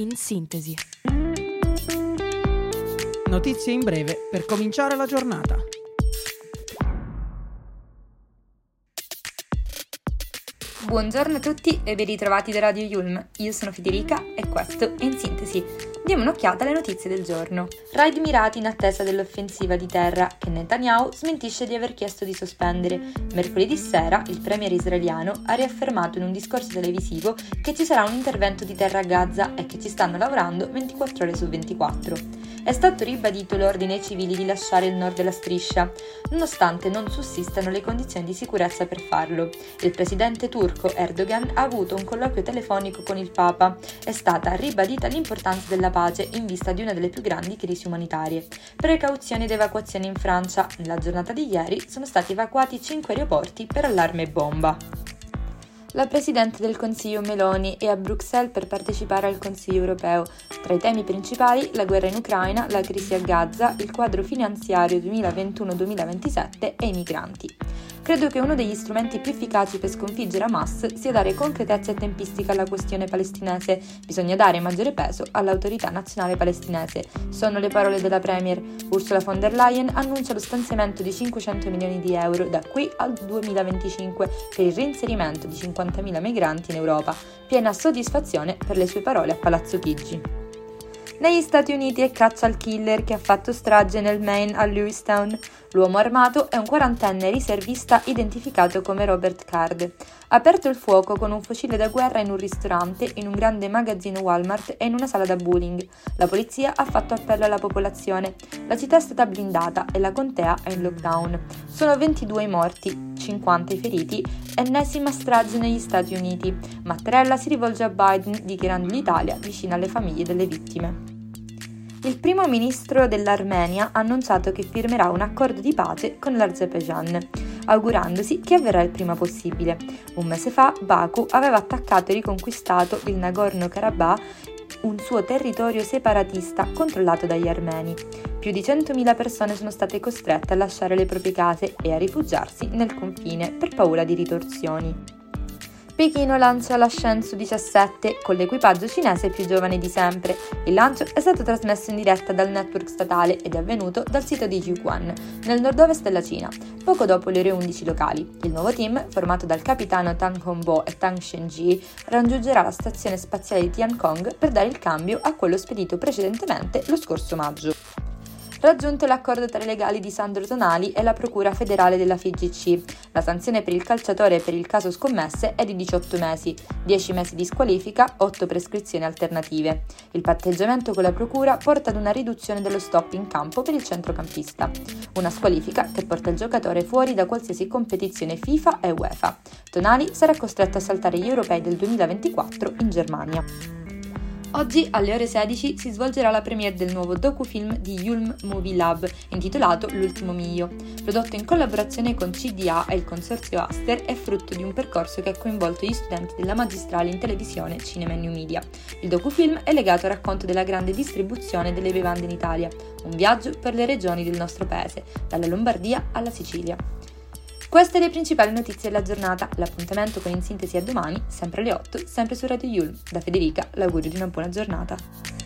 in sintesi. Notizie in breve per cominciare la giornata. Buongiorno a tutti e ben ritrovati da Radio Yulm. Io sono Federica e questo è In Sintesi. Diamo un'occhiata alle notizie del giorno. Raid mirati in attesa dell'offensiva di terra che Netanyahu smentisce di aver chiesto di sospendere. Mercoledì sera il premier israeliano ha riaffermato in un discorso televisivo che ci sarà un intervento di terra a Gaza e che ci stanno lavorando 24 ore su 24 è stato ribadito l'ordine ai civili di lasciare il nord della striscia, nonostante non sussistano le condizioni di sicurezza per farlo. Il presidente turco Erdogan ha avuto un colloquio telefonico con il Papa. È stata ribadita l'importanza della pace in vista di una delle più grandi crisi umanitarie. Precauzioni ed evacuazioni in Francia. Nella giornata di ieri sono stati evacuati 5 aeroporti per allarme bomba. La Presidente del Consiglio Meloni è a Bruxelles per partecipare al Consiglio europeo. Tra i temi principali la guerra in Ucraina, la crisi a Gaza, il quadro finanziario 2021-2027 e i migranti. Credo che uno degli strumenti più efficaci per sconfiggere Hamas sia dare concretezza e tempistica alla questione palestinese. Bisogna dare maggiore peso all'autorità nazionale palestinese. Sono le parole della Premier. Ursula von der Leyen annuncia lo stanziamento di 500 milioni di euro da qui al 2025 per il reinserimento di 50.000 migranti in Europa. Piena soddisfazione per le sue parole a Palazzo Chigi. Negli Stati Uniti è caccia al killer che ha fatto strage nel Maine a Lewistown. L'uomo armato è un quarantenne riservista identificato come Robert Card. Ha aperto il fuoco con un fucile da guerra in un ristorante, in un grande magazzino Walmart e in una sala da bowling. La polizia ha fatto appello alla popolazione. La città è stata blindata e la contea è in lockdown. Sono 22 i morti, 50 i feriti, ennesima strage negli Stati Uniti. Mattarella si rivolge a Biden dichiarando l'Italia vicina alle famiglie delle vittime. Il primo ministro dell'Armenia ha annunciato che firmerà un accordo di pace con l'Azerbaijan, augurandosi che avverrà il prima possibile. Un mese fa Baku aveva attaccato e riconquistato il Nagorno-Karabakh un suo territorio separatista controllato dagli armeni. Più di 100.000 persone sono state costrette a lasciare le proprie case e a rifugiarsi nel confine per paura di ritorsioni. Pechino lancia la Shenzhou 17 con l'equipaggio cinese più giovane di sempre. Il lancio è stato trasmesso in diretta dal network statale ed è avvenuto dal sito di Yuquan, nel nord-ovest della Cina, poco dopo le ore 11 locali. Il nuovo team, formato dal capitano Tang Hongbo e Tang Shenji, raggiungerà la stazione spaziale di Tiancong per dare il cambio a quello spedito precedentemente lo scorso maggio raggiunto l'accordo tra i legali di Sandro Tonali e la Procura federale della FIGC. La sanzione per il calciatore per il caso scommesse è di 18 mesi, 10 mesi di squalifica, 8 prescrizioni alternative. Il patteggiamento con la Procura porta ad una riduzione dello stop in campo per il centrocampista, una squalifica che porta il giocatore fuori da qualsiasi competizione FIFA e UEFA. Tonali sarà costretto a saltare gli europei del 2024 in Germania. Oggi alle ore 16 si svolgerà la premiere del nuovo docufilm di Yulm Movie Lab intitolato L'ultimo miglio. Prodotto in collaborazione con CDA e il consorzio Aster, è frutto di un percorso che ha coinvolto gli studenti della magistrale in televisione, cinema e new media. Il docufilm è legato al racconto della grande distribuzione delle bevande in Italia, un viaggio per le regioni del nostro paese, dalla Lombardia alla Sicilia. Queste le principali notizie della giornata. L'appuntamento con In Sintesi è domani, sempre alle 8, sempre su Radio Yul. Da Federica, l'augurio di una buona giornata.